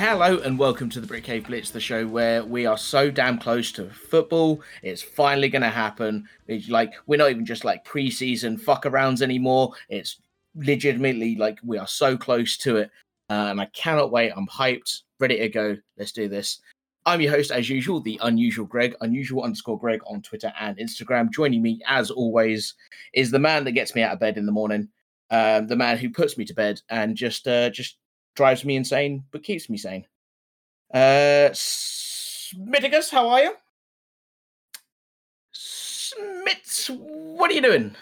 Hello and welcome to the Brit Cave Blitz, the show where we are so damn close to football. It's finally going to happen. It's like we're not even just like preseason fuck arounds anymore. It's legitimately like we are so close to it, uh, and I cannot wait. I'm hyped, ready to go. Let's do this. I'm your host, as usual, the unusual Greg, unusual underscore Greg on Twitter and Instagram. Joining me, as always, is the man that gets me out of bed in the morning, um, the man who puts me to bed and just uh, just drives me insane but keeps me sane. Uh, Smittigus, how are you? Smits, what are you doing?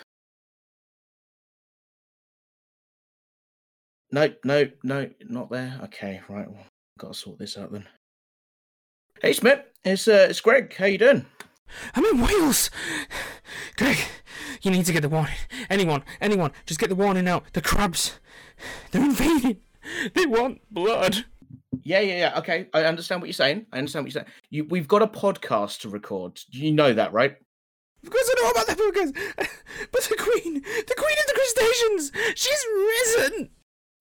Nope, nope, nope, not there. Okay, right. Well, got to sort this out then. Hey, Smith, it's uh, it's Greg. How you doing? I'm in Wales. Greg, you need to get the warning. Anyone, anyone, just get the warning out. The crabs, they're invading. They want blood. Yeah, yeah, yeah. Okay, I understand what you're saying. I understand what you're saying. You, we've got a podcast to record. You know that, right? Of course I know about that because, but the queen, the queen of the crustaceans, she's risen.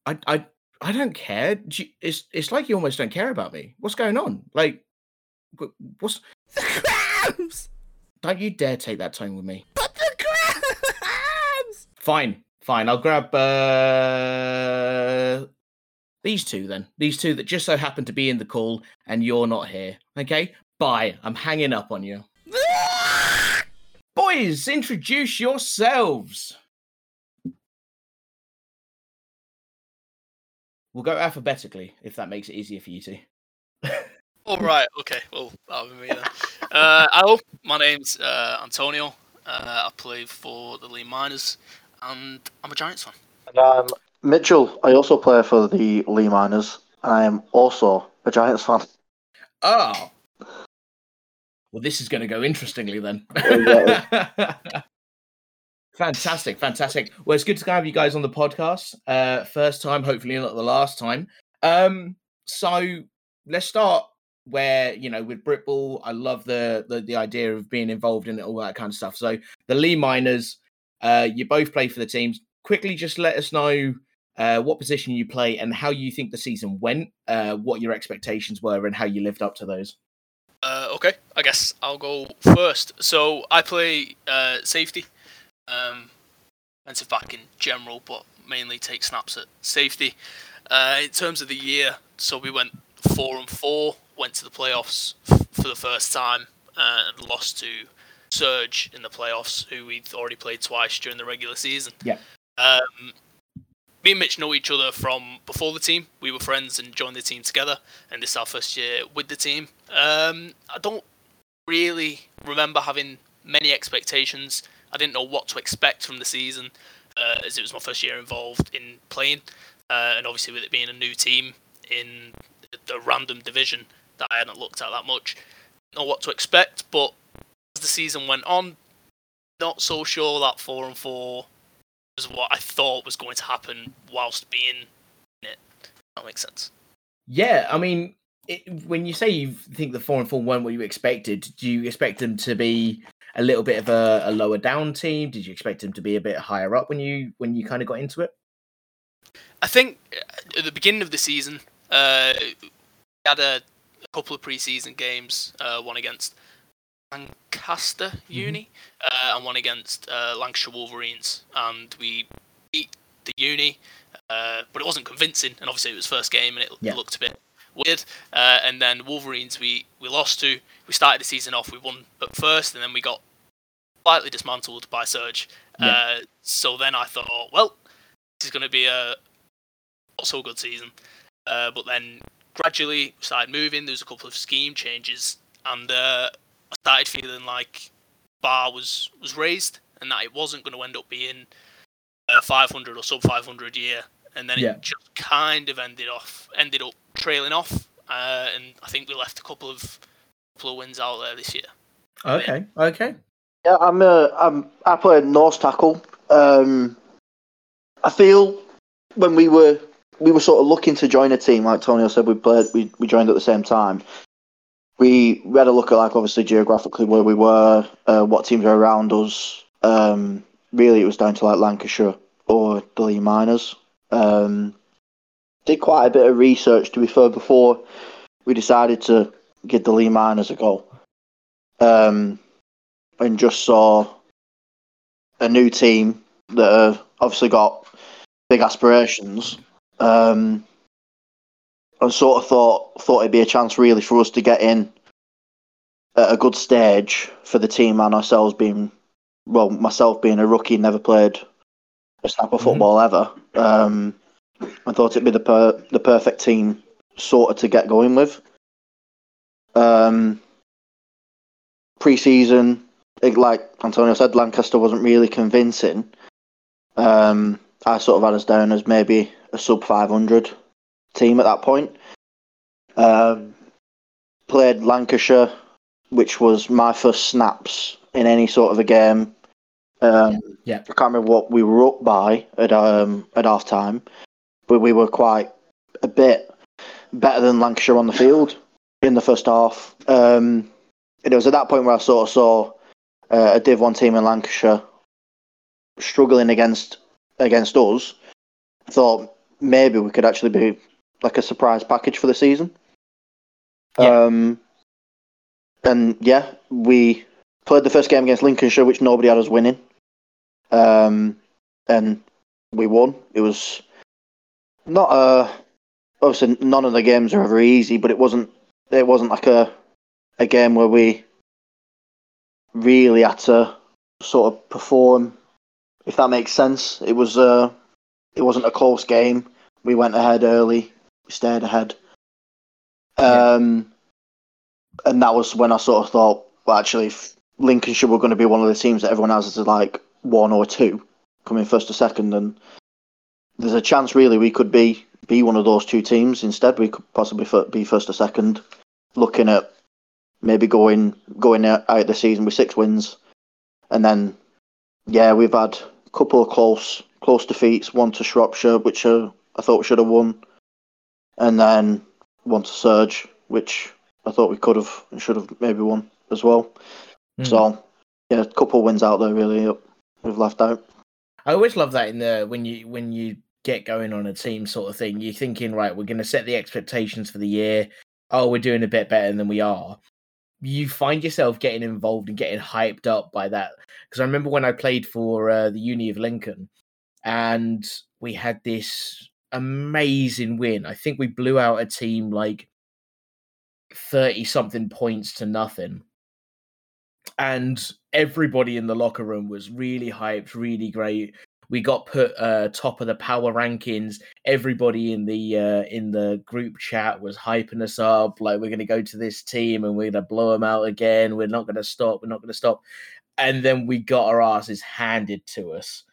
I, I, I don't care. It's, it's like you almost don't care about me. What's going on? Like, what's? The crabs, Don't you dare take that tone with me. but the crabs. Fine, fine. I'll grab uh these two then. These two that just so happen to be in the call, and you're not here. Okay, bye. I'm hanging up on you. Boys, introduce yourselves. We'll go alphabetically if that makes it easier for you two. All right. Okay. Well, that'll be me then. Uh, hello. My name's uh, Antonio. Uh, I play for the Leigh Miners, and I'm a Giants fan. And I'm Mitchell. I also play for the Leigh Miners. and I am also a Giants fan. Oh. Well, this is going to go interestingly then. fantastic, fantastic. Well, it's good to have you guys on the podcast. Uh, first time, hopefully not the last time. Um, so let's start where you know with Britball. I love the, the the idea of being involved in it, all that kind of stuff. So the Leigh Miners, uh, you both play for the teams. Quickly, just let us know uh, what position you play and how you think the season went, uh, what your expectations were, and how you lived up to those. Uh, okay. I guess I'll go first. So I play uh, safety, um, defensive back in general, but mainly take snaps at safety. Uh, in terms of the year, so we went four and four, went to the playoffs f- for the first time, and lost to Surge in the playoffs, who we'd already played twice during the regular season. Yeah. Um, me and Mitch know each other from before the team. We were friends and joined the team together, and this is our first year with the team. Um, I don't really remember having many expectations. I didn't know what to expect from the season, uh, as it was my first year involved in playing, uh, and obviously with it being a new team in the random division that I hadn't looked at that much, know what to expect. But as the season went on, not so sure that four and four was what I thought was going to happen whilst being in it. That makes sense. Yeah, I mean, it, when you say you think the four and four weren't what you expected, do you expect them to be a little bit of a, a lower down team? Did you expect them to be a bit higher up when you when you kind of got into it? I think uh, at the beginning of the season, uh, we had a, a couple of preseason games, uh, one against Lancaster Uni uh, and one against uh, Lancashire Wolverines, and we beat the Uni, uh, but it wasn't convincing, and obviously it was first game and it Yeah. looked a bit weird. Uh, and then Wolverines, we we lost to. We started the season off, we won at first, and then we got slightly dismantled by Surge. Yeah. Uh, so then I thought, well, this is going to be a not so good season. Uh, but then gradually started moving. There was a couple of scheme changes, and uh, I started feeling like bar was was raised, and that it wasn't going to end up being a 500 or sub 500 year. And then Yeah. it just kind of ended off, ended up trailing off, uh, and I think we left a couple of couple of wins out there this year. Okay, okay. Yeah, I'm. Uh, I'm. I play nose tackle. Um, I feel when we were we were sort of looking to join a team, like Tonio said, we played. We, we joined at the same time. We, had a look at like obviously geographically where we were, uh, what teams are around us. Um, really, it was down to like Lancashire or the Leigh Miners. Um, did quite a bit of research to be fair before we decided to give the Leigh Miners a go. Um, and just saw a new team that have obviously got big aspirations. Um, and sort of thought thought it'd be a chance really for us to get in at a good stage for the team and ourselves being well, myself being a rookie, never played a snap of football ever. Um, I thought it'd be the per- the perfect team sort of to get going with. Um, pre-season, it, like Antonio said, Lancaster wasn't really convincing. Um, I sort of had us down as maybe a sub 500 team at that point. Um, played Lancashire, which was my first snaps in any sort of a game. Um, Yeah. I can't remember what we were up by at um, at half time, but we were quite a bit better than Lancashire on the field in the first half. Um, and it was at that point where I sort of saw uh, a Div One team in Lancashire struggling against against us. I thought maybe we could actually be like a surprise package for the season. Yeah. Um, and yeah, we played the first game against Lincolnshire, which nobody had us winning. Um, and we won. It was not a obviously none of the games are ever easy, but it wasn't it wasn't like a a game where we really had to sort of perform, if that makes sense. It was uh it wasn't a close game. We went ahead early. We stayed ahead. Um, and that was when I sort of thought, well, actually, if Lincolnshire were going to be one of the teams that everyone has as like one or two, coming first or second, and there's a chance really we could be be one of those two teams. Instead, we could possibly be first or second. Looking at maybe going going out out the season with six wins, and then yeah, we've had a couple of close close defeats. One to Shropshire, which uh, I thought we should have won, and then one to Surge, which I thought we could have and should have maybe won as well. Mm. So yeah, a couple of wins out there really we've left out. I always love that in the when you when you get going on a team sort of thing. You're thinking, right, we're going to set the expectations for the year. Oh, we're doing a bit better than we are. You find yourself getting involved and getting hyped up by that. Because I remember when I played for uh, the Uni of Lincoln, and we had this amazing win. I think we blew out a team like thirty something points to nothing and everybody in the locker room was really hyped, really great. We got put uh, top of the power rankings. Everybody in the uh, in the group chat was hyping us up, like we're going to go to this team and we're going to blow them out again. We're not going to stop. We're not going to stop. And then we got our asses handed to us.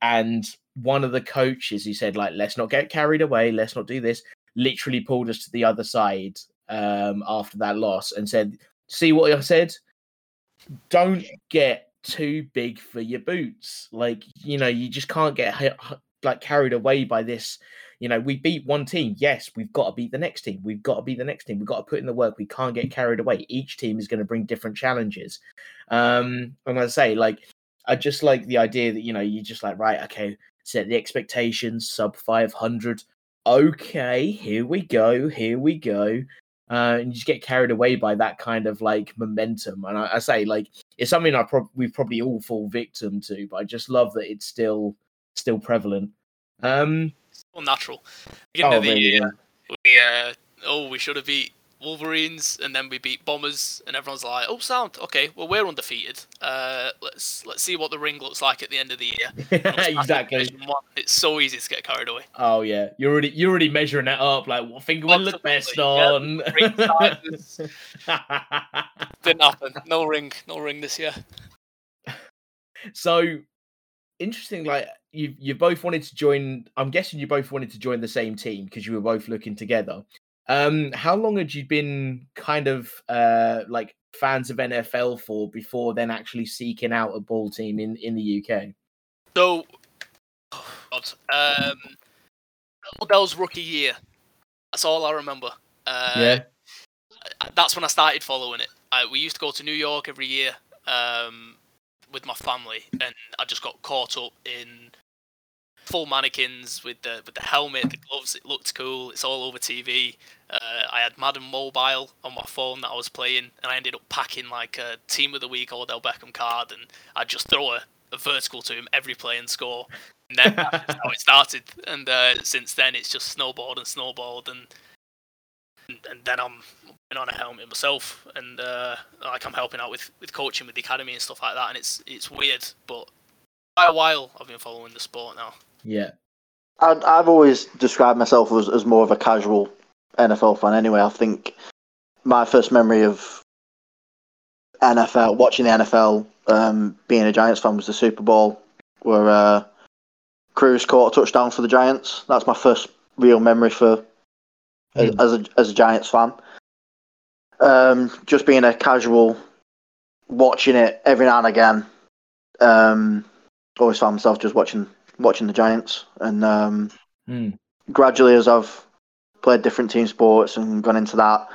And one of the coaches, he said, like, let's not get carried away. Let's not do this. Literally pulled us to the other side um, after that loss and said, "See what I said." don't get too big for your boots. Like, you know, you just can't get like carried away by this. You know, we beat one team. Yes, we've got to beat the next team. We've got to beat the next team. We've got to put in the work. We can't get carried away. Each team is going to bring different challenges. Um, and I say, like, I just like the idea that, you know, you just like, right, okay, set the expectations, sub 500. Okay, here we go. Here we go uh, and you just get carried away by that kind of like momentum. And I, I say like it's something I prob- we probably all fall victim to, but I just love that it's still still prevalent. Um, Well, natural. Beginning oh, of the really, year, we uh, oh we should have beat Wolverines and then we beat Bombers and everyone's like, oh sound okay, well we're undefeated. Uh, let's let's see what the ring looks like at the end of the year. yeah. exactly. It's so easy to get carried away. Oh yeah, you're already you're already measuring that up. Like what finger will look best Absolutely, on? Didn't happen. No ring. No ring this year. so interesting. Like you you both wanted to join. I'm guessing you both wanted to join the same team because you were both looking together. Um, how long had you been kind of uh like fans of NFL for before then actually seeking out a ball team in in the UK? So, oh God, um, Odell's rookie year. That's all I remember. Uh, yeah. that's when I started following it. I, we used to go to New York every year um, with my family, and I just got caught up in full mannequins with the with the helmet, the gloves. It looked cool. It's all over TV. Uh, I had Madden Mobile on my phone that I was playing, and I ended up packing like a Team of the Week Odell Beckham card, and I'd just throw a, a vertical to him every play and score. And then that's how it started. And uh, since then, it's just snowboard and snowboard, and and, and then I'm on a helmet myself, and uh, like I'm helping out with, with coaching with the academy and stuff like that. And it's it's weird, but quite a while I've been following the sport now. Yeah. I, I've always described myself as, as more of a casual NFL fan. Anyway, I think my first memory of NFL, watching the NFL, um, being a Giants fan, was the Super Bowl, where uh, Cruz caught a touchdown for the Giants. That's my first real memory for as, Hmm. as a as a Giants fan. Um, just being a casual, watching it every now and again. Um, always found myself just watching watching the Giants, and um, Mm. gradually as I've played different team sports and gone into that,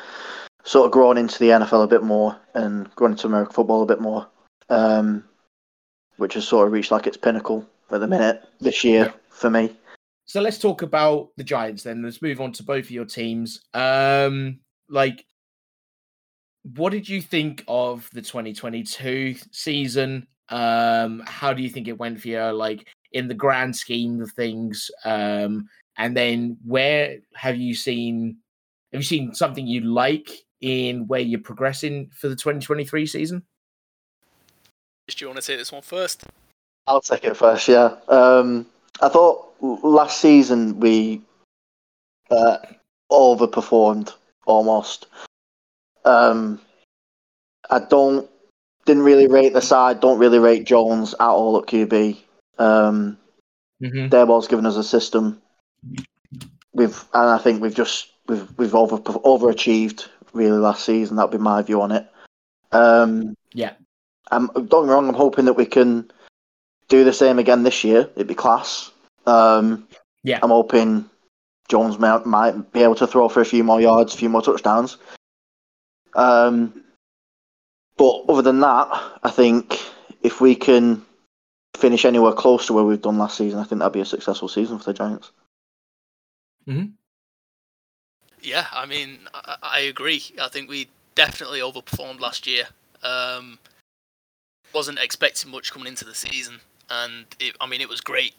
sort of grown into the NFL a bit more and grown into American football a bit more, um, which has sort of reached like its pinnacle at the minute this year for me. So let's talk about the Giants then. Let's move on to both of your teams. Um, like, what did you think of the 2022 season? Um, how do you think it went for you? Like, in the grand scheme of things, um, and then where have you seen? Have you seen something you like in where you're progressing for the 2023 season? Do you want to take this one first? I'll take it first. Yeah, um, I thought last season we uh, overperformed almost. Um, I don't didn't really rate the side. Don't really rate Jones at all at QB. Um, Mm-hmm. Daboll's given us a system. We've and I think we've just we've we've over overachieved really last season. That'd be my view on it. Um, Yeah. I'm, don't get me wrong. I'm hoping that we can do the same again this year. It'd be class. Um, Yeah. I'm hoping Jones might, might be able to throw for a few more yards, a few more touchdowns. Um, but other than that, I think if we can finish anywhere close to where we've done last season, I think that'd be a successful season for the Giants. hmm Yeah, I mean, I, I agree. I think we definitely overperformed last year. Um, wasn't expecting much coming into the season, and it, I mean, it was great.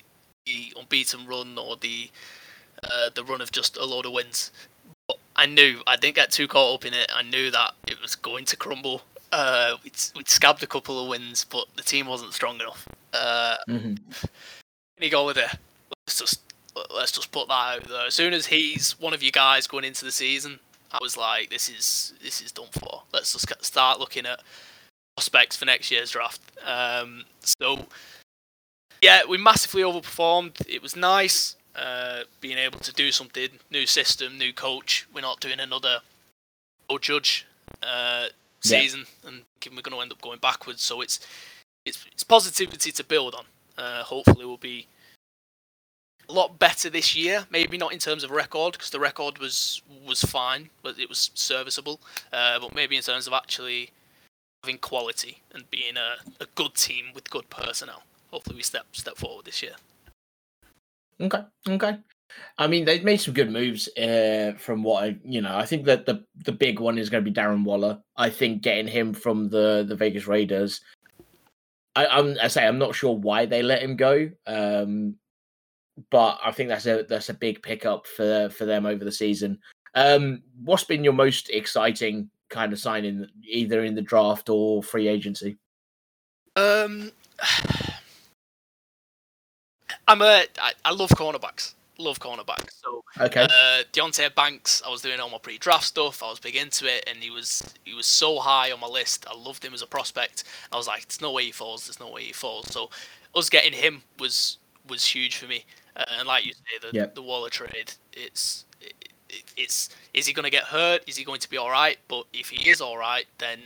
The unbeaten run or the uh, the run of just a load of wins. But I knew I didn't get too caught up in it. I knew that it was going to crumble. Uh, we'd, we'd scabbed a couple of wins, but the team wasn't strong enough. Uh, Mm-hmm. any go with it. Let's just let's just put that out there. As soon as he's one of you guys going into the season, I was like, this is this is done for. Let's just start looking at prospects for next year's draft. Um, so yeah, we massively overperformed. It was nice uh, being able to do something new system, new coach. We're not doing another Joe Judge uh, Yeah. season, and we're going to end up going backwards. So it's it's it's positivity to build on. Uh, hopefully, we'll be a lot better this year. Maybe not in terms of record, because the record was was fine, but it was serviceable. Uh, but maybe in terms of actually having quality and being a, a good team with good personnel. Hopefully, we step step forward this year. Okay. Okay. I mean, they've made some good moves. Uh, from what I, you know, I think that the the big one is going to be Darren Waller. I think getting him from the the Vegas Raiders. I, I'm I say I'm not sure why they let him go. Um, but I think that's a that's a big pickup for for them over the season. Um, what's been your most exciting kind of signing, either in the draft or free agency? Um, I'm a I, I love cornerbacks. Love cornerbacks. So Okay. Uh, Deonte Banks, I was doing all my pre-draft stuff. I was big into it, and he was he was so high on my list. I loved him as a prospect. I was like, "There's no way he falls. There's no way he falls." So us getting him was was huge for me. Uh, and like you say, the Yep. the Waller trade, it's it, it, it's is he going to get hurt? Is he going to be all right? But if he is all right, then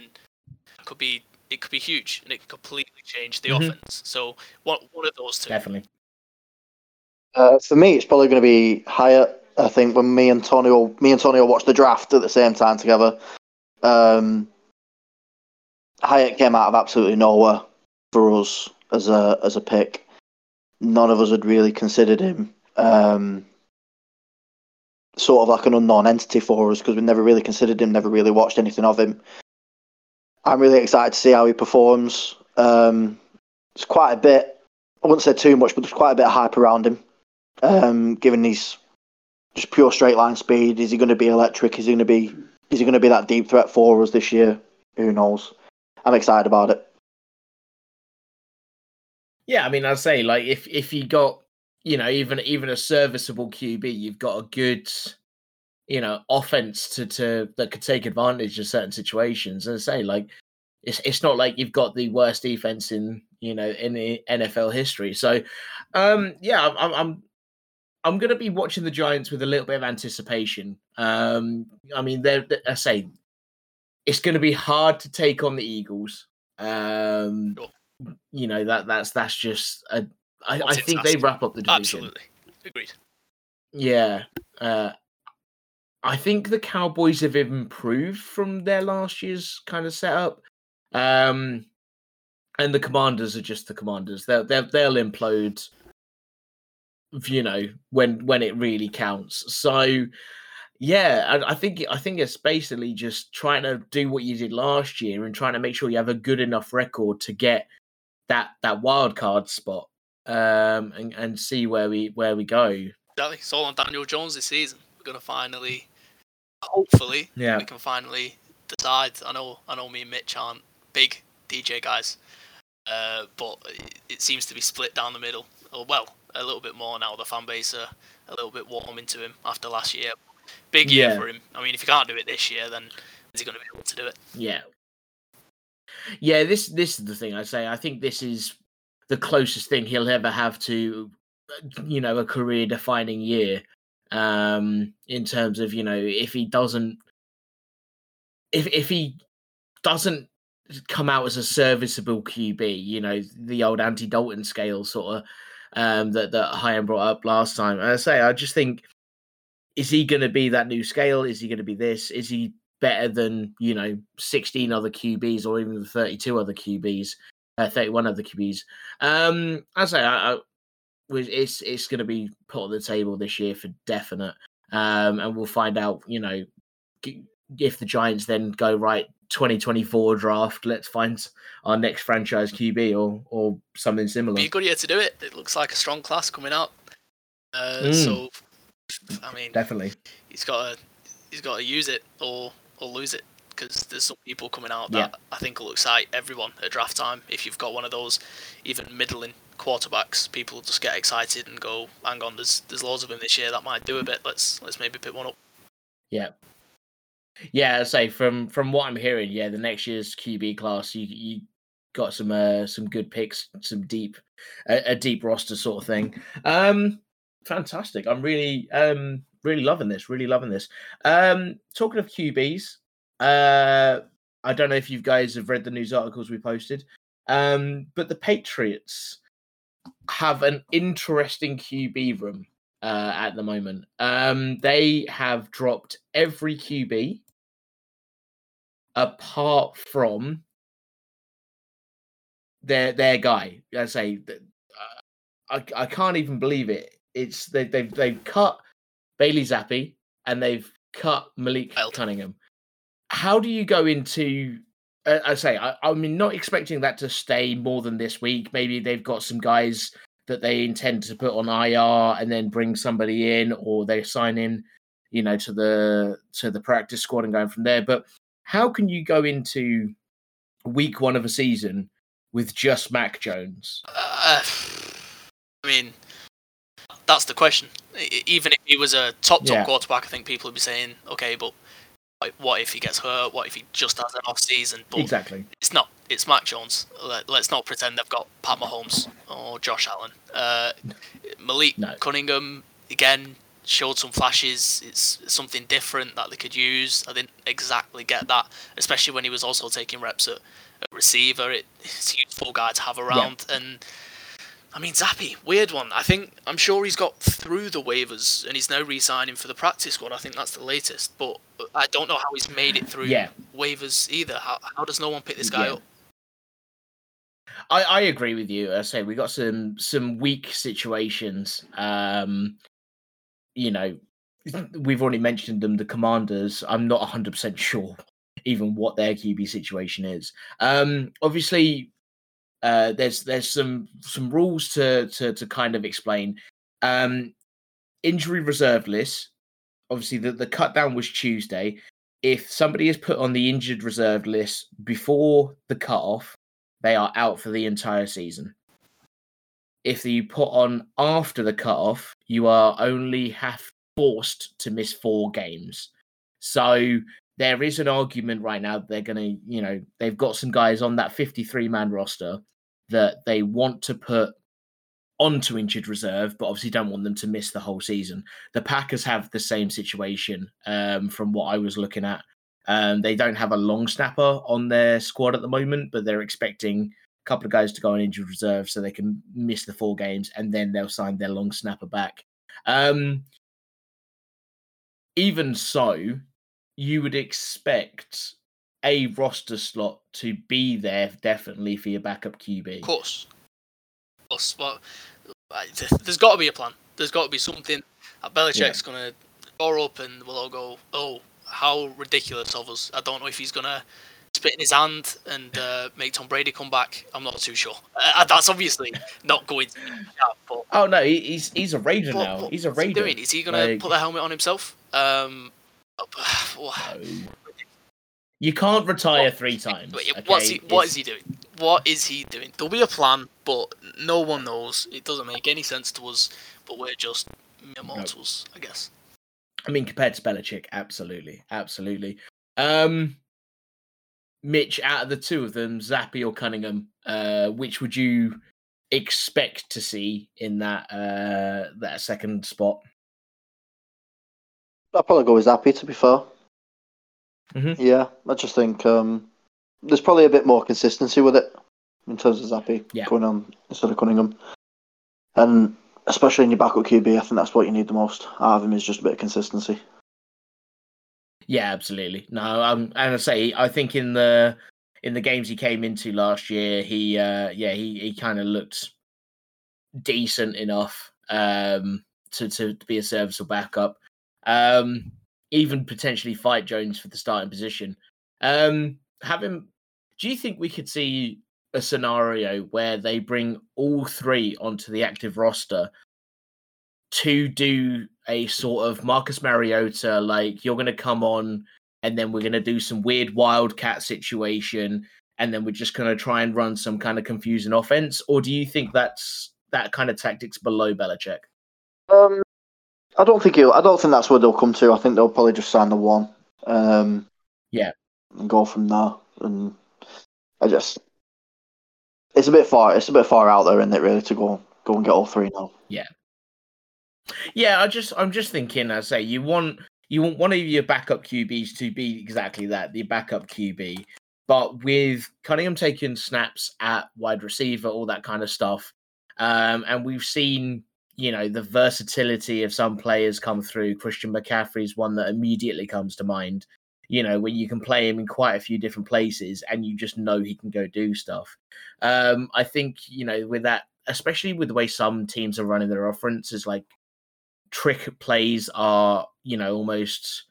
it could be it could be huge, and it could completely change the Mhm. offense. So one one of those two. Definitely. Uh, for me, it's probably going to be Hyatt. I think when me and Tony will, me and Tony will watch the draft at the same time together. Um, Hyatt came out of absolutely nowhere for us as a as a pick. none of us had really considered him um, sort of like an unknown entity for us because we never really considered him, never really watched anything of him. I'm really excited to see how he performs. Um, it's quite a bit. I wouldn't say too much, but there's quite a bit of hype around him. Um, given his just pure straight line speed, is he going to be electric? Is he going to be? Is he going to be that deep threat for us this year? Who knows? I'm excited about it. Yeah, I mean, I'd say like if if you got you know even even a serviceable QB, you've got a good you know offense to to that could take advantage of certain situations. And I say, like it's it's not like you've got the worst defense in you know in the NFL history. So um yeah, I'm I'm I'm going to be watching the Giants with a little bit of anticipation. Um I mean, they're, they're I say it's going to be hard to take on the Eagles. Um Sure. you know that that's that's just a I, I think they wrap up the division. Absolutely. Agreed. Yeah. Uh, I think the Cowboys have improved from their last year's kind of setup. Um, and the Commanders are just the Commanders. They'll they'll, they'll implode. You know when when it really counts. So yeah, I, I think I think it's basically just trying to do what you did last year and trying to make sure you have a good enough record to get that that wild card spot um and, and see where we where we go Exactly. It's all on Daniel Jones this season. We're gonna finally, hopefully, yeah we can finally decide. I know, I know, me and Mitch aren't big DJ guys, uh, but it, it seems to be split down the middle. Or well, a little bit more now. The fan base are a little bit warming to him after last year. Big year Yeah. for him. I mean, if he can't do it this year, then is he going to be able to do it? Yeah. Yeah, this this is the thing I say. I think this is the closest thing he'll ever have to you know, a career defining year. Um in terms of, you know, if he doesn't if if he doesn't come out as a serviceable QB, you know, the old Andy Dalton scale sort of um that that Hyam brought up last time. And I say I just think is he going to be that new scale? Is he going to be this? Is he better than you know 16 other QBs or even the 32 other QBs, uh, 31 other QBs? Um, I say I, I, it's it's going to be put on the table this year for definite, um, and we'll find out. You know, if the Giants then go right 2024 draft, let's find our next franchise QB or or something similar. Be a good year to do it. It looks like a strong class coming out. Uh, Mm. So, I mean, Definitely. he's got to he's got to use it or or lose it because there's some people coming out Yeah. that I think will excite everyone at draft time. If you've got one of those even middling quarterbacks, people just get excited and go, "Hang on, there's there's loads of them this year that might do a bit. Let's let's maybe pick one up." Yeah. Yeah, I say from from what I'm hearing, yeah, the next year's QB class, you you got some uh some good picks, some deep a, a deep roster sort of thing. Um fantastic. I'm really um really loving this, really loving this. Um talking of QBs, uh I don't know if you guys have read the news articles we posted. Um but the Patriots have an interesting QB room uh, at the moment. Um, they have dropped every QB apart from their their guy. I say, uh, I I can't even believe it. It's they, they've they've cut Bailey Zappe and they've cut Malik. Cunningham. How do you go into? Uh, I say, I, I mean, not expecting that to stay more than this week. Maybe they've got some guys that they intend to put on IR and then bring somebody in, or they sign in, you know, to the to the practice squad and going from there. But how can you go into week one of a season with just Mac Jones? Uh, I mean, that's the question. Even if he was a top top Yeah. quarterback, I think people would be saying, "Okay, but what if he gets hurt? What if he just has an off season?" But Exactly. it's not. It's Mac Jones. Let, let's not pretend they've got Pat Mahomes or Josh Allen. Uh, Malik No. Cunningham again showed some flashes. It's something different that they could use. I didn't exactly get that, especially when he was also taking reps at, at receiver. It, it's a useful guy to have around. And I mean, Zappe, weird one. I think I'm sure he's got through the waivers and he's now re-signing for the practice squad. I think that's the latest, but I don't know how he's made it through Yeah. waivers either. How, how does no one pick this guy Yeah. up? I, I agree with you. I say we got some some weak situations. Um, you know, we've already mentioned them. The commanders. I'm not 100 percent sure even what their QB situation is. Um, obviously, uh, there's there's some some rules to to to kind of explain. Um, injury reserve list. Obviously, the the cut down was Tuesday. If somebody is put on the injured reserve list before the cut off, they are out for the entire season. If you put on after the cut off, you are only half forced to miss four games. So there is an argument right now they're going to, you know, they've got some guys on that 53 man roster that they want to put onto injured reserve, but obviously don't want them to miss the whole season. The Packers have the same situation um, from what I was looking at. Um, they don't have a long snapper on their squad at the moment, but they're expecting couple of guys to go on injured reserve so they can miss the four games and then they'll sign their long snapper back. Um, even so, you would expect a roster slot to be there definitely for your backup QB. Of course. Of course. Well, there's got to be a plan. There's got to be something. Belichick's yeah. going to up and we'll all go, oh, how ridiculous of us. I don't know if he's going to spit in his hand and uh, make Tom Brady come back. I'm not too sure. Uh, that's obviously not going to but, Oh, no, he's he's a Raider but, now. He's a Raider. He is he going to put the helmet on himself? Um, no. You can't retire what, three times. Okay? What's he, what is he doing? What is he doing? There'll be a plan, but no one knows. It doesn't make any sense to us, but we're just mere mortals, no. I guess. I mean, compared to Belichick, absolutely, absolutely. Um, Mitch, out of the two of them, Zappe or Cunningham, uh, which would you expect to see in that uh, that second spot? I'd probably go with Zappe, to be fair. Mm-hmm. Yeah, I just think um, there's probably a bit more consistency with it in terms of Zappe yeah. going on instead of Cunningham. And especially in your backup QB, I think that's what you need the most out of him is just a bit of consistency. Yeah, absolutely. No, um, and I say I think in the in the games he came into last year, he uh, yeah he he kind of looked decent enough um, to, to be a serviceable backup. Um, even potentially fight Jones for the starting position. Um, him. Do you think we could see a scenario where they bring all three onto the active roster to do a sort of Marcus Mariota, like you're going to come on and then we're going to do some weird wildcat situation and then we're just going to try and run some kind of confusing offense? Or do you think that's that kind of tactics below Belichick? Um, I don't think you. I don't think that's where they'll come to. I think they'll probably just sign the one. Um, yeah, and go from there. And I just, it's a bit far. It's a bit far out there, isn't it? Really, to go go and get all three now. Yeah, yeah. I just, I'm just thinking. I say you want you want one of your backup QBs to be exactly that, the backup QB. But with Cunningham taking snaps at wide receiver, all that kind of stuff, um, and we've seen you know the versatility of some players come through. Christian McCaffrey is one that immediately comes to mind. You know, where you can play him in quite a few different places, and you just know he can go do stuff. Um, I think you know with that, especially with the way some teams are running their offenses, like trick plays are you know almost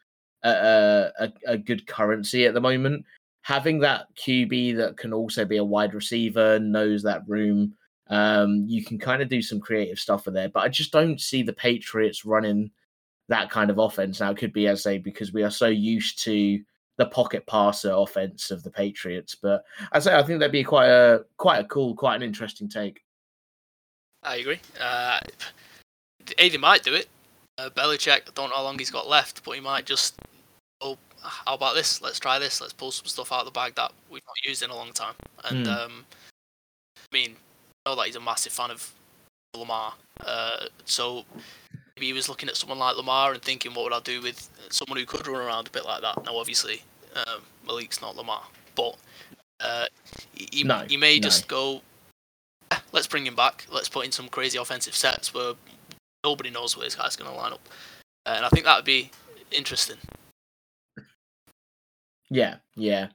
a, a, a good currency at the moment. Having that QB that can also be a wide receiver, knows that room, um, you can kind of do some creative stuff with there, but I just don't see the Patriots running that kind of offense. Now, it could be, as I say, because we are so used to the pocket passer offense of the Patriots. But I say I think that'd be quite a quite a cool, quite an interesting take. I agree. Uh, they might do it. Uh, Belichick, I don't know how long he's got left, but he might just. Oh, how about this? Let's try this. Let's pull some stuff out of the bag that we've not used in a long time. And mm. um, I mean, I know that he's a massive fan of Lamar. Uh, so maybe he was looking at someone like Lamar and thinking, what would I do with someone who could run around a bit like that? Now, obviously, um, Malik's not Lamar, but uh, he, no, he may no. just go, let's bring him back. Let's put in some crazy offensive sets where nobody knows where this guy's going to line up. Uh, and I think that would be interesting. Yeah, yeah.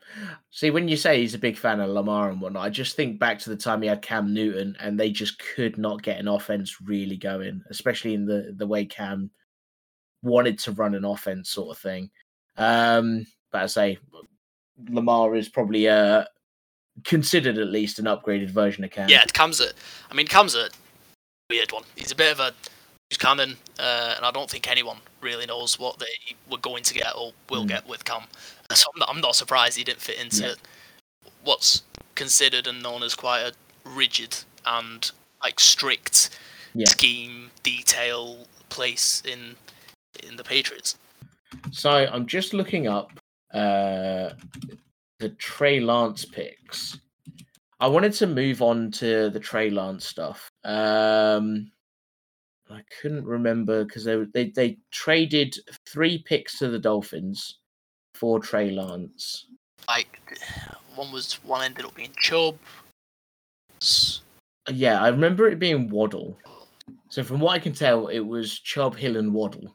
See, when you say he's a big fan of Lamar and whatnot, I just think back to the time he had Cam Newton, and they just could not get an offense really going, especially in the the way Cam wanted to run an offense, sort of thing. Um, but I say Lamar is probably uh considered at least an upgraded version of Cam. Yeah, Cam's a. I mean, Cam's a weird one. He's a bit of a who's cannon, uh, and I don't think anyone really knows what they were going to get or will Mm. get with Cam. So I'm not, I'm not surprised he didn't fit into Yeah. what's considered and known as quite a rigid and like strict Yeah. scheme, detail place in in the Patriots. So I'm just looking up uh the Trey Lance picks. I wanted to move on to the Trey Lance stuff. Um I couldn't remember because they, they they traded three picks to the Dolphins for Trey Lance. Like one was one ended up being Chubb. Yeah, I remember it being Waddle. So from what I can tell, it was Chubb, Hill, and Waddle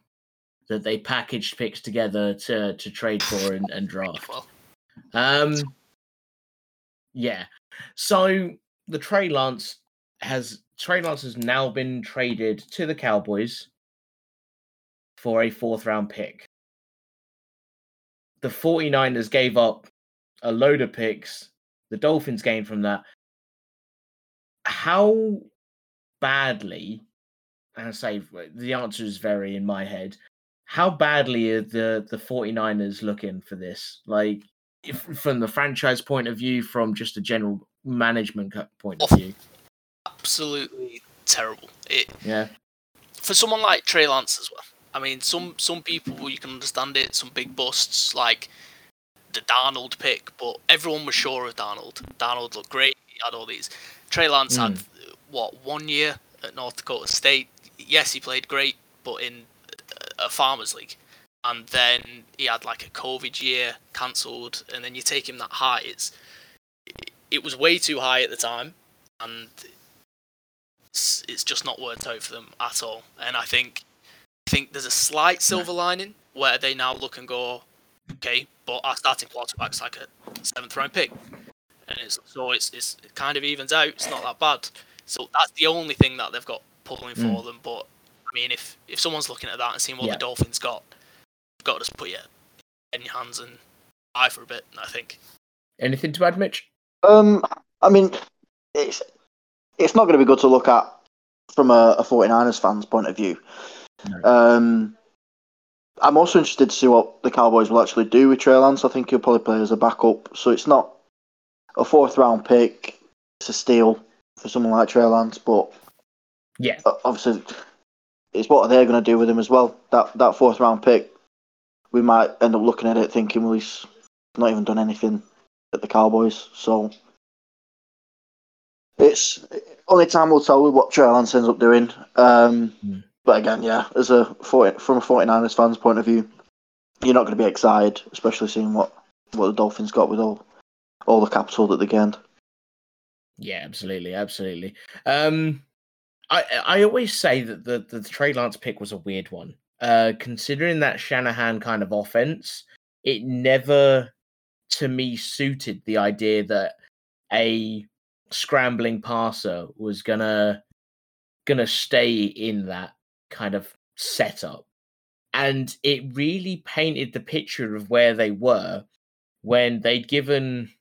that they packaged picks together to to trade for and, and draft. Um, yeah. So the Trey Lance has Trey Lance has now been traded to the Cowboys for a fourth round pick. The 49ers gave up a load of picks. The Dolphins gained from that. How badly, and I say the answer is very in my head. How badly are the the 49ers looking for this? Like if, from the franchise point of view, from just a general management point of view. Absolutely terrible. It Yeah, for someone like Trey Lance as well. I mean, some some people you can understand it. Some big busts like the Darnold pick, but everyone was sure of Darnold. Darnold looked great. He had all these. Trey Lance had hmm. what one year at North Dakota State. Yes, he played great, but in a- a farmers league. And then he had like a COVID year cancelled, and then you take him that high. It's it was way too high at the time, and it's, it's just not worked out for them at all. And I think I think there's a slight silver lining where they now look and go, okay, but our starting quarterback's like a seventh round pick, and it's so it's it's it kind of evens out. It's not that bad. So that's the only thing that they've got pulling for them. But I mean, if if someone's looking at that and seeing what Yeah. the Dolphins got, you've got to just put your head in your hands and eye for a bit. I think. anything to add, Mitch? Um, I mean, it's it's not going to be good to look at from a, a 49ers fan's point of view. No. Um, I'm also interested to see what the Cowboys will actually do with Trey Lance. I think he'll probably play as a backup, so it's not a fourth round pick. It's a steal for someone like Trey Lance, but Yeah, obviously, it's what they're they going to do with him as well? That that fourth round pick, we might end up looking at it thinking, well, he's not even done anything at the Cowboys. So it's only time will tell with what Trey Lance ends up doing. Um, Hmm. But again, yeah, as a 40, from a 49ers fan's point of view, you're not going to be excited, especially seeing what, what the Dolphins got with all all the capital that they gained. yeah, absolutely, absolutely. Um, I I always say that the the Trey Lance pick was a weird one. Uh, considering that Shanahan kind of offense, it never to me suited the idea that a scrambling passer was gonna gonna stay in that kind of setup. And it really painted the picture of where they were when they'd given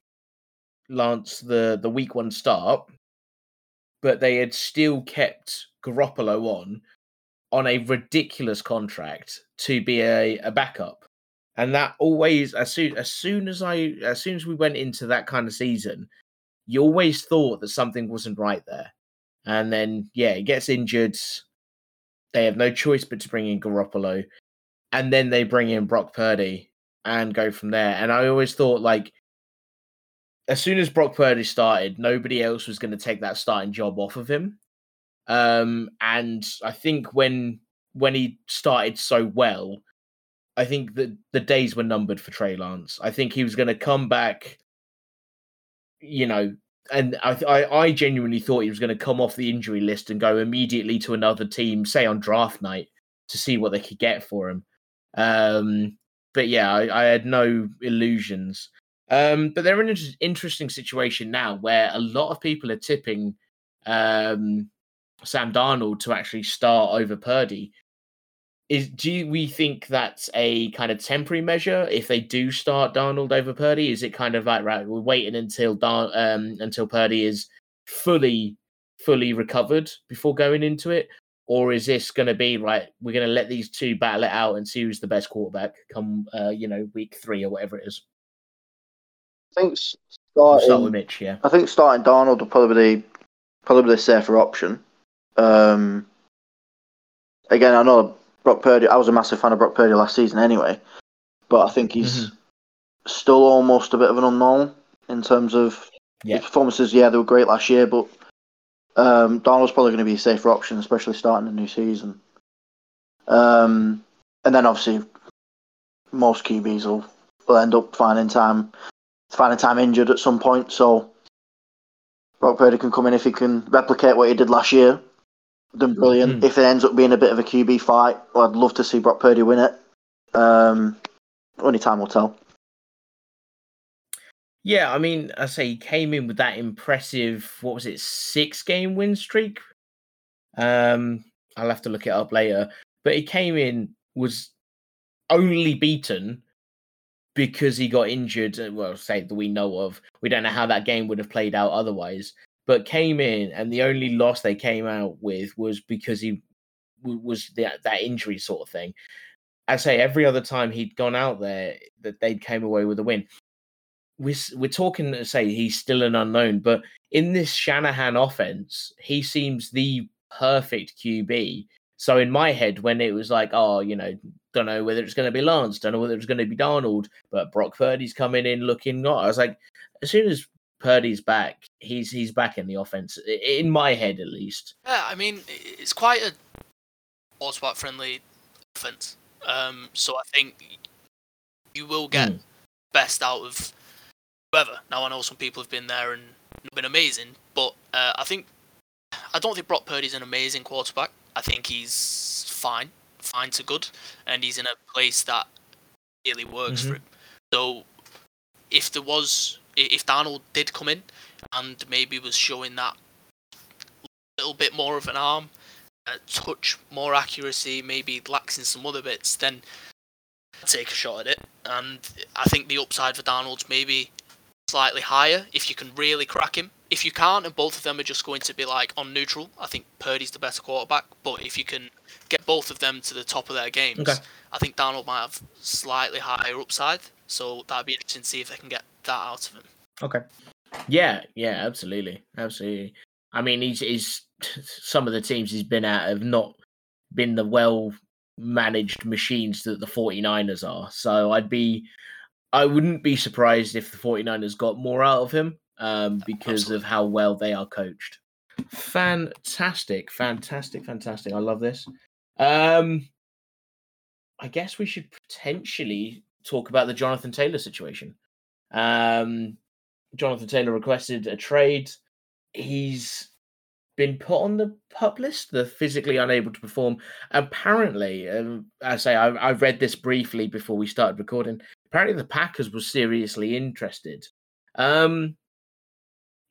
Lance the the week one start but they had still kept Garoppolo on on a ridiculous contract to be a, a backup. And that always as soon as soon as I as soon as we went into that kind of season you always thought that something wasn't right there. And then, yeah, he gets injured. They have no choice but to bring in Garoppolo. And then they bring in Brock Purdy and go from there. And I always thought, like, as soon as Brock Purdy started, nobody else was going to take that starting job off of him. Um, and I think when when he started so well, I think that the days were numbered for Trey Lance. I think he was going to come back you know, and I, I, genuinely thought he was going to come off the injury list and go immediately to another team, say on draft night, to see what they could get for him. Um, but yeah, I, I had no illusions. Um, but they're in an interesting situation now where a lot of people are tipping um, Sam Darnold to actually start over Purdy. Is do we think that's a kind of temporary measure if they do start Darnold over Purdy? Is it kind of like right, we're waiting until Dar- um, until Purdy is fully fully recovered before going into it, or is this going to be right? We're going to let these two battle it out and see who's the best quarterback come uh, you know week three or whatever it is. I think We'll starting, start with Mitch, yeah. I think starting Darnold will probably be probably the safer option. Um, again, I know Brock Purdy. I was a massive fan of Brock Purdy last season, anyway, but I think he's still almost a bit of an unknown in terms of Yeah. his performances. Yeah, they were great last year, but um, Darnold's probably going to be a safer option, especially starting a new season. Um, and then obviously, most QBs will, will end up finding time finding time injured at some point. So Brock Purdy can come in if he can replicate what he did last year. Then brilliant. Mm. If it ends up being a bit of a QB fight, I'd love to see Brock Purdy win it. Um, only time will tell. Yeah, I mean, I say he came in with that impressive, what was it, six game win streak? Um, I'll have to look it up later. But he came in, was only beaten because he got injured. uh, Well, say that we know of. We don't know how that game would have played out otherwise. But came in, and the only loss they came out with was because he was that that injury sort of thing. I say every other time he'd gone out there, that they'd came away with a win we're we're talking to say he's still an unknown, but in this Shanahan offense, he seems the perfect QB. So in my head, when it was like, oh, you know, don't know whether it's going to be Lance, don't know whether it's going to be Darnold, but Brock Purdy's coming in looking not. I was like, as soon as Purdy's back, he's he's back in the offense. In my head, at least. Yeah, I mean, it's quite a sportsback friendly offense. Um, so I think you will get Mm. best out of whoever. Now I know some people have been there and been amazing, but uh, I think I don't think Brock Purdy's an amazing quarterback. I think he's fine, fine to good, and he's in a place that really works for Mhm. him. So if there was, if Darnold did come in and maybe was showing that little bit more of an arm, a touch more accuracy, maybe lacks in some other bits, then I'd take a shot at it. And I think the upside for Darnold's maybe slightly higher if you can really crack him. If you can't, and both of them are just going to be like on neutral, I think Purdy's the better quarterback. But if you can get both of them to the top of their games, Okay. I think Darnold might have slightly higher upside. So that'd be interesting to see if they can get that out of him. Okay. Yeah, yeah, absolutely, absolutely. I mean, he's, he's some of the teams he's been at have not been the well managed machines that the 49ers are. So I'd be, I wouldn't be surprised if the 49ers got more out of him um, because Absolutely. of how well they are coached. Fantastic, fantastic, fantastic. I love this. Um, I guess we should potentially talk about the Jonathan Taylor situation. Um, Jonathan Taylor requested a trade. He's been put on the pup list, the physically unable to perform. Apparently, um, I say I, I read this briefly before we started recording. Apparently, the Packers were seriously interested. Um,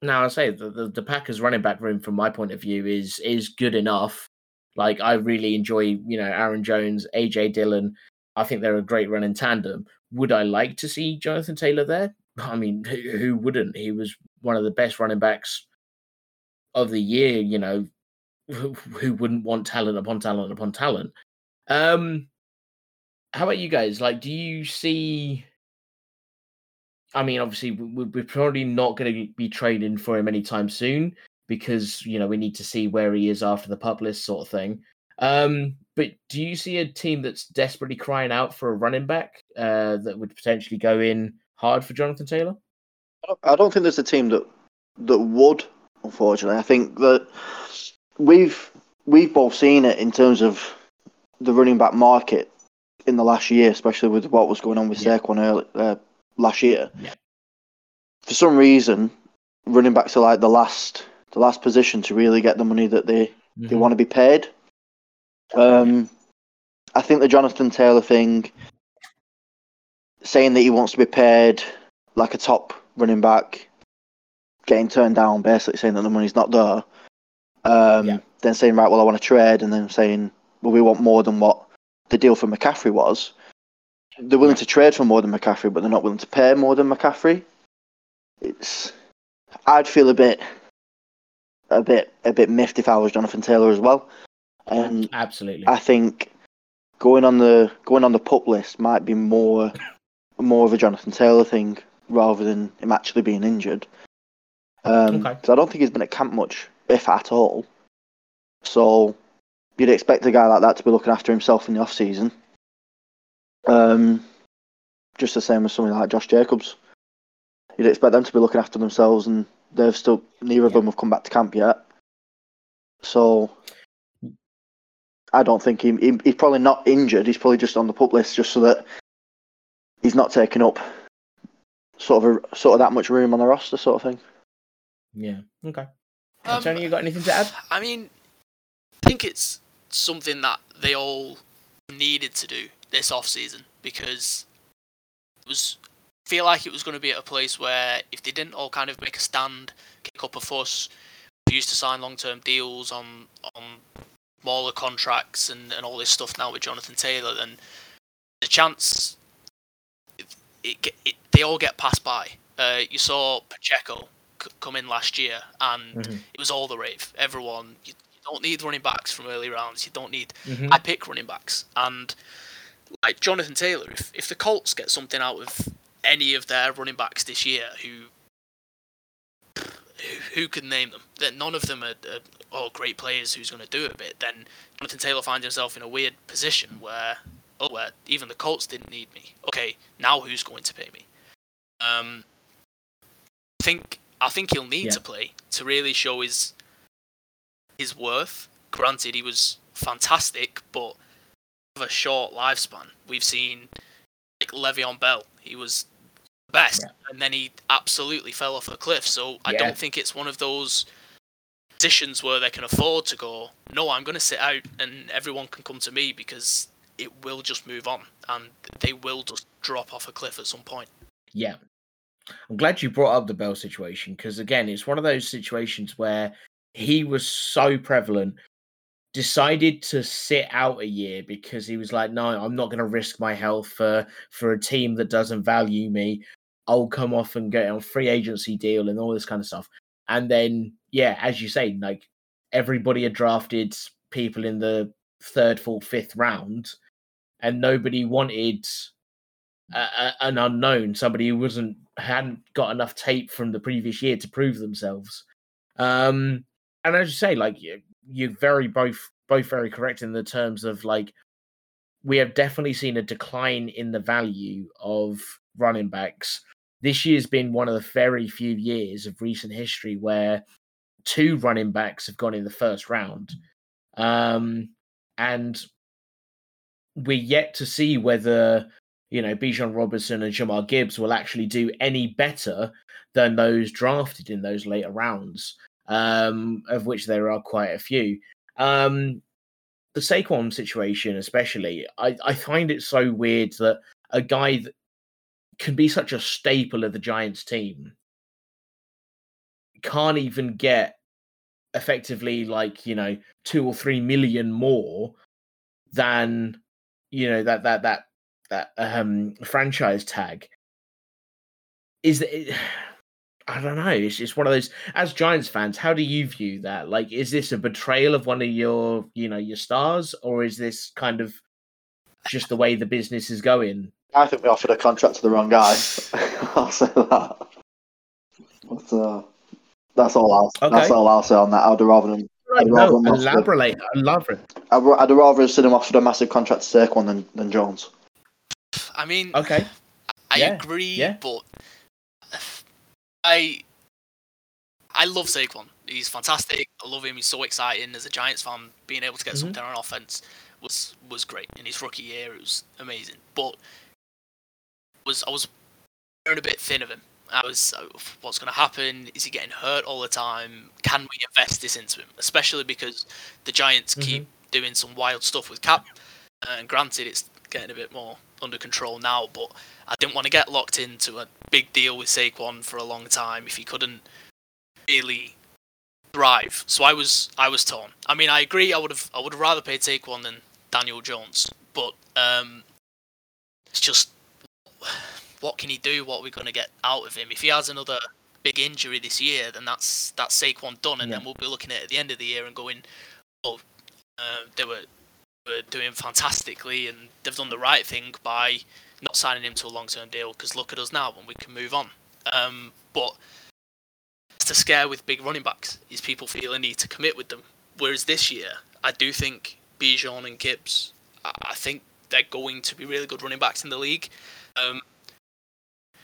now I say the, the the Packers running back room, from my point of view, is is good enough. Like I really enjoy, you know, Aaron Jones, AJ Dillon. I think they're a great running tandem. Would I like to see Jonathan Taylor there? I mean, who, wouldn't? He was one of the best running backs of the year. You know, who, who wouldn't want talent upon talent upon talent? Um, how about you guys? Like, do you see? I mean, obviously, we- we're probably not going to be trading for him anytime soon because you know we need to see where he is after the pup list sort of thing. Um, but do you see a team that's desperately crying out for a running back uh, that would potentially go in hard for Jonathan Taylor? I don't- think there's a team that that would. Unfortunately, I think that we've we've both seen it in terms of the running back market in the last year, especially with what was going on with Yeah. Saquon early, uh, last year. Yeah. For some reason, running backs are like the last the last position to really get the money that they they Mhm. want to be paid. Um, I think the Jonathan Taylor thing saying that he wants to be paid like a top running back, getting turned down, basically saying that the money's not there. Um, Yeah. Then saying, right, well, I want to trade, and then saying, well, we want more than what the deal for McCaffrey was. They're willing to trade for more than McCaffrey, but they're not willing to pay more than McCaffrey. It's, I'd feel a bit, a bit, a bit miffed if I was Jonathan Taylor as well. And Absolutely. I think going on the going on the pup list might be more more of a Jonathan Taylor thing rather than him actually being injured. Um, Okay. 'cause I don't think he's been at camp much, if at all. So you'd expect a guy like that to be looking after himself in the off season. Um, just the same as something like Josh Jacobs. You'd expect them to be looking after themselves, and they've still neither of them have come back to camp yet. So I don't think he, he he's probably not injured. He's probably just on the pup list just so that he's not taking up sort of a, sort of that much room on the roster, sort of thing. yeah. Okay. Um, Tony, you got anything to add? I mean, I think it's something that they all needed to do this off season because it was feel like it was going to be at a place where if they didn't all kind of make a stand, kick up a fuss, we used to sign long term deals on on smaller contracts and, and all this stuff now with Jonathan Taylor, then the chance it, it, it they all get passed by. Uh, you saw Pacheco c- come in last year and Mhm. it was all the rave. Everyone, you, you don't need running backs from early rounds. You don't need. Mhm. I pick running backs, and like Jonathan Taylor, if if the Colts get something out of any of their running backs this year, who who, who can name them? That none of them are, are all great players who's going to do a bit. Then Jonathan Taylor finds himself in a weird position where oh, where even the Colts didn't need me. Okay, now who's going to pay me? Um, I think I think he'll need Yeah. to play to really show his his worth. Granted, he was fantastic, but of a short lifespan. We've seen like Le'Veon Bell. He was best, Yeah. and then he absolutely fell off a cliff. So I Yeah. don't think it's one of those positions where they can afford to go. No, I'm going to sit out, and everyone can come to me because it will just move on, and they will just drop off a cliff at some point. Yeah. I'm glad you brought up the Bell situation because, again, it's one of those situations where he was so prevalent, decided to sit out a year because he was like, no, I'm not going to risk my health for, for a team that doesn't value me. I'll come off and get on free agency deal and all this kind of stuff. And then, yeah, as you say, like everybody had drafted people in the third, fourth, fifth round, and nobody wanted a, a- an unknown, somebody who wasn't hadn't got enough tape from the previous year to prove themselves. Um, and as you say, like you, you're very both both very correct in the terms of like we have definitely seen a decline in the value of running backs. This year's been one of the very few years of recent history where two running backs have gone in the first round. Um, and we're yet to see whether you know Bijan Robinson and Jahmyr Gibbs will actually do any better than those drafted in those later rounds, um, of which there are quite a few. Um, the Saquon situation, especially, I, I find it so weird that a guy that can be such a staple of the Giants team can't even get effectively like you know two or three million more than you know that that that that um franchise tag is that I don't know. It's just one of those. As Giants fans, how do you view that? Like, is this a betrayal of one of your, you know, your stars, or is this kind of just the way the business is going? I think we offered a contract to the wrong guy. I'll say that. But, uh, that's all I'll. That's all I'll say on that. I'd rather than Right, I'd no, rather not- elaborate, elaborate. I'd, I'd rather have seen him offered a massive contract to Saquon than, than Jones. I mean, Okay, I Yeah, agree, yeah. but I I love Saquon. He's fantastic. I love him. He's so exciting as a Giants fan. Being able to get Mhm. something on offense was was great in his rookie year. It was amazing. But was I was wearing a bit thin of him. I was, what's going to happen? Is he getting hurt all the time? Can we invest this into him? Especially because the Giants keep doing some wild stuff with cap. And granted, it's getting a bit more under control now. But I didn't want to get locked into a big deal with Saquon for a long time if he couldn't really thrive. So I was I was torn. I mean, I agree. I would have I would have rather paid Saquon than Daniel Jones, but um, it's just what can he do? What are we going to get out of him? If he has another big injury this year, then that's that's Saquon done, and Yeah. then we'll be looking at, it at the end of the year and going, oh, uh, they were were doing fantastically, and they've done the right thing by not signing him to a long term deal. Because look at us now, and we can move on. Um, but it's the scare with big running backs is people feel a need to commit with them. Whereas this year, I do think Bijan and Gibbs, I I think they're going to be really good running backs in the league. Um,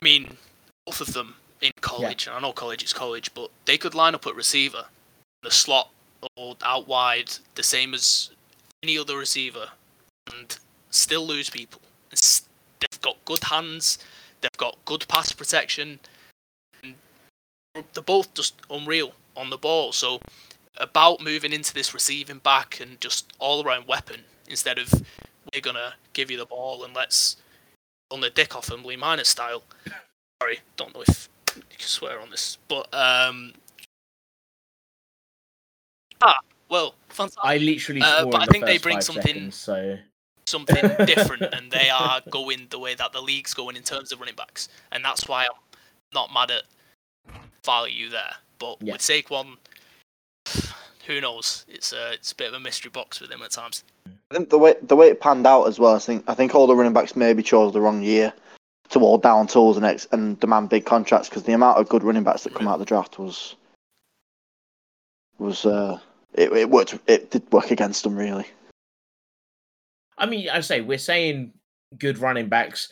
I mean, both of them in college, and I know college is college, but they could line up at receiver, the slot or out wide, the same as any other receiver, and still lose people. It's, they've got good hands, they've got good pass protection, and they're both just unreal on the ball. So, about moving into this receiving back and just all around weapon instead of we're gonna give you the ball and let's on the dick off them, Leigh Miner style. Sorry, don't know if you can swear on this, but um, ah, well, fantastic. I literally Uh, but I the think they bring something- seconds, so something different, and they are going the way that the league's going in terms of running backs, and that's why I'm not mad at value there. But Yeah. with Saquon, who knows? It's a it's a bit of a mystery box with him at times. I think the way the way it panned out as well. I think I think all the running backs maybe chose the wrong year to all down tools and ex- and demand big contracts because the amount of good running backs that come out of the draft was was uh it, it worked it did work against them really. I mean, I say we're saying good running backs.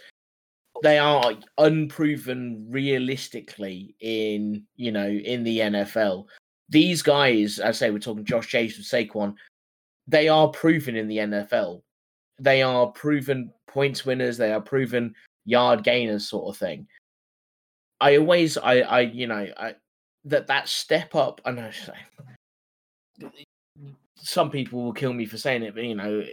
They are unproven realistically in you know in the NFL. These guys, I say, we're talking Josh Chase and Saquon. They are proven in the NFL. They are proven points winners. They are proven yard gainers, sort of thing. I always, I, I, you know, I that that step up. I know some people will kill me for saying it, but you know,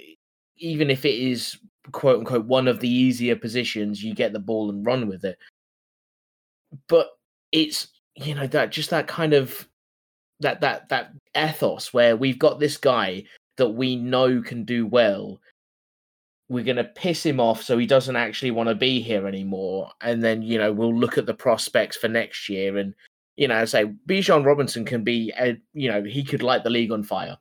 even if it is quote unquote one of the easier positions, you get the ball and run with it. But it's you know that just that kind of that that that ethos where we've got this guy that we know can do well. We're gonna piss him off so he doesn't actually want to be here anymore, and then you know we'll look at the prospects for next year, and you know, say Bijan Robinson can be, a, you know, he could light the league on fire.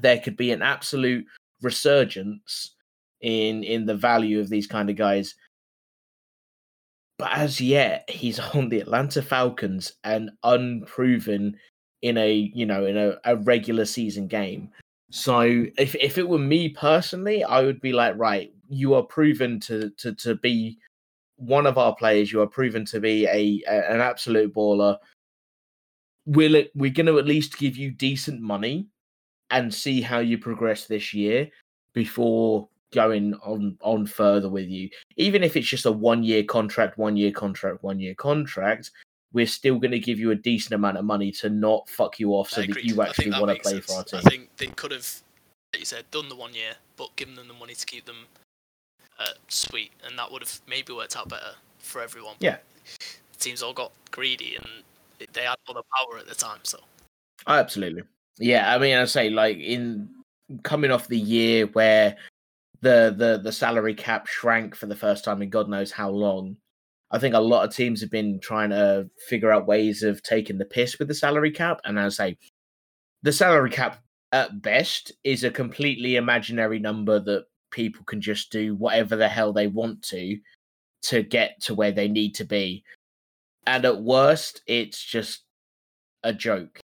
There could be an absolute resurgence in in the value of these kind of guys. But as yet, he's on the Atlanta Falcons and unproven in a you know in a, a regular season game. So if if it were me personally, I would be like, right, you are proven to to to be one of our players. You are proven to be a, a an absolute baller. We're we're going to at least give you decent money and see how you progress this year before going on on further with you even if it's just a one year contract one year contract one year contract we're still going to give you a decent amount of money to not fuck you off so that you actually that want to play for our team I think they could have, like you said, done the one year, but given them the money to keep them uh, sweet, and that would have maybe worked out better for everyone. Yeah. teams all got greedy, and they had all the power at the time. So Oh, Absolutely. Yeah, I mean, I say like in coming off the year where the the the salary cap shrank for the first time in God knows how long. I think a lot of teams have been trying to figure out ways of taking the piss with the salary cap, and I say the salary cap at best is a completely imaginary number that people can just do whatever the hell they want to to get to where they need to be, and at worst, it's just a joke.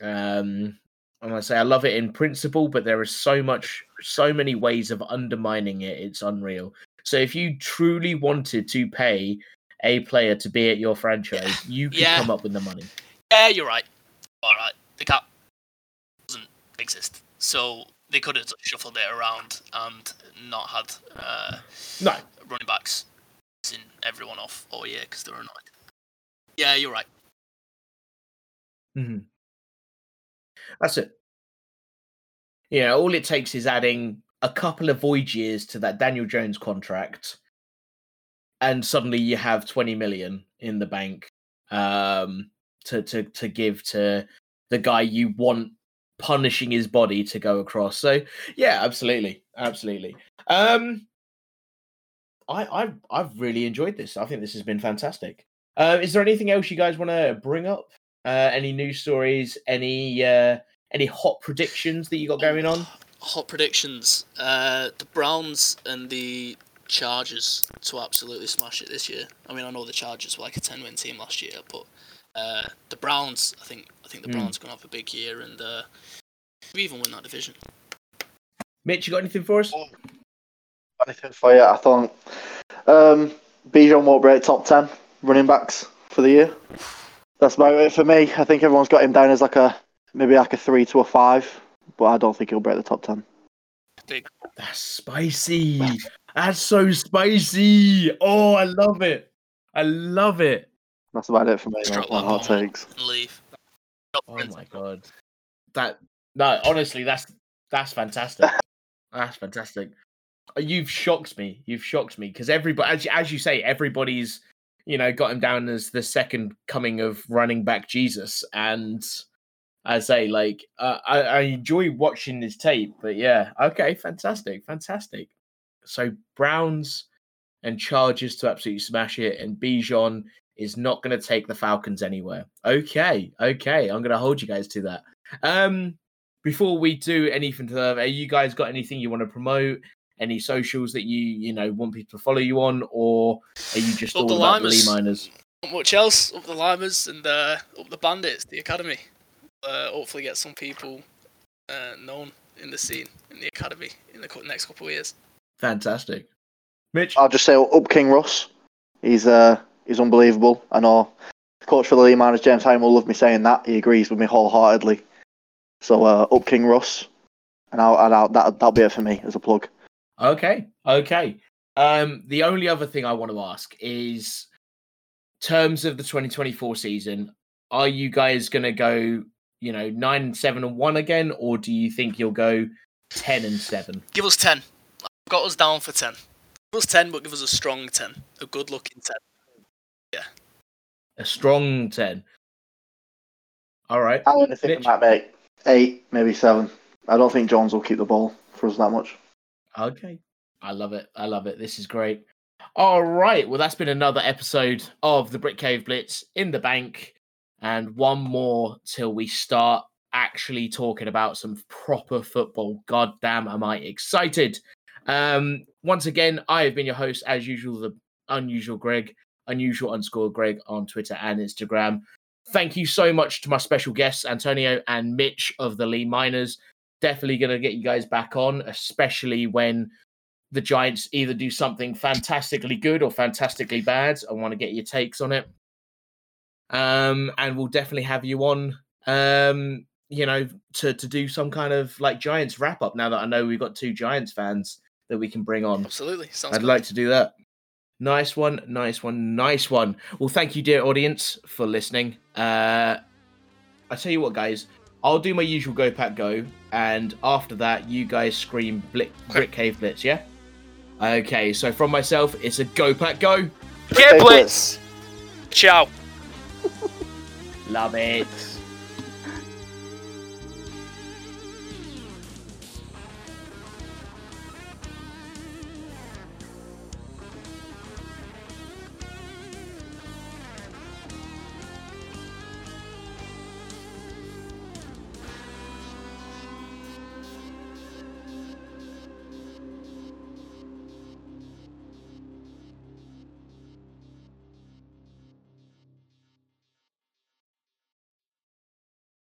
Um, and I say I love it in principle, but there is so much, so many ways of undermining it. It's unreal. So if you truly wanted to pay a player to be at your franchise, you could Yeah. come up with the money. yeah, you're right. All right, the cap doesn't exist, so they could have shuffled it around and not had uh, No, running backs in everyone off all year because they were annoyed. Yeah, you're right. Mhm. That's it. Yeah, all it takes is adding a couple of void years to that Daniel Jones contract, and suddenly you have 20 million in the bank um, to to to give to the guy you want punishing his body to go across. So yeah, absolutely, absolutely. Um, I I've I've really enjoyed this. I think this has been fantastic. Uh, is there anything else you guys want to bring up? Uh, any news stories? Any uh, any hot predictions that you got going on? Hot predictions. Uh, the Browns and the Chargers to absolutely smash it this year. I mean, I know the Chargers were like a ten-win team last year, but uh, the Browns, I think, I think the Mm. Browns are gonna have a big year and uh, maybe even win that division. Mitch, you got anything for us? Anything for you? I thought um, Bijan won't break top ten running backs for the year. That's about it for me. I think everyone's got him down as like a maybe like a three to a five, but I don't think he'll break the top ten. Big. That's spicy. That's so spicy. Oh, I love it. I love it. That's about it for me. Struck That's my hot bomb. takes. Leave. Oh my god. That no, honestly, that's that's fantastic. That's fantastic. Uh, You've shocked me. You've shocked me because everybody, as, you- as you say, everybody's you know got him down as the second coming of running back Jesus, and I say like uh, I, I enjoy watching this tape, but yeah, okay, fantastic, fantastic. So Browns and Chargers to absolutely smash it, and Bijan is not going to take the Falcons anywhere. Okay, okay, I'm going to hold you guys to that. Um, before we do anything further, are you guys got anything you want to promote? Any socials that you you know want people to follow you on, or are you just Up all the about the Leigh Miners? Not much else. Up the Limers and uh, up the Bandits, the academy. Uh, hopefully, get some people uh, known in the scene in the academy in the next couple of years. Fantastic, Mitch. I'll just say up King Russ. He's uh he's unbelievable. I know coach for the Leigh Miners, James Hine will love me saying that. He agrees with me wholeheartedly. So uh, up King Russ, and I'll, and I'll that that'll be it for me as a plug. Okay, okay. Um, the only other thing I want to ask is terms of the 2024 season. Are you guys going to go, you know, nine, and seven, and one again, or do you think you'll go ten and seven? Give us 10. I've got us down for 10. Give us 10, but give us a strong 10. A good looking 10. Yeah. A strong ten. All right. I think Mitch? we might make eight, maybe seven. I don't think Jones will keep the ball for us that much. Okay. I love it. I love it. This is great. All right. Well, that's been another episode of the Brit Cave Blitz in the bank. And one more till we start actually talking about some proper football. God damn, am I excited. Um, once again, I have been your host, as usual, the unusual Greg, unusual underscore Greg on Twitter and Instagram. Thank you so much to my special guests, Antonio and Mitch of the Leigh Miners definitely going to get you guys back on, especially when the Giants either do something fantastically good or fantastically bad. I want to get your takes on it. Um, and we'll definitely have you on, um, you know, to, to do some kind of like Giants wrap up now that I know we've got two Giants fans that we can bring on. Absolutely. Sounds I'd good. like to do that. Nice one, nice one, nice one. Well, thank you, dear audience, for listening. Uh, I tell you what, guys, I'll do my usual go pack go, and after that, you guys scream Blick, Okay. Brit Cave Blitz, yeah? Okay, so from myself, it's a go pack go. Get Blitz! Ciao. Love it.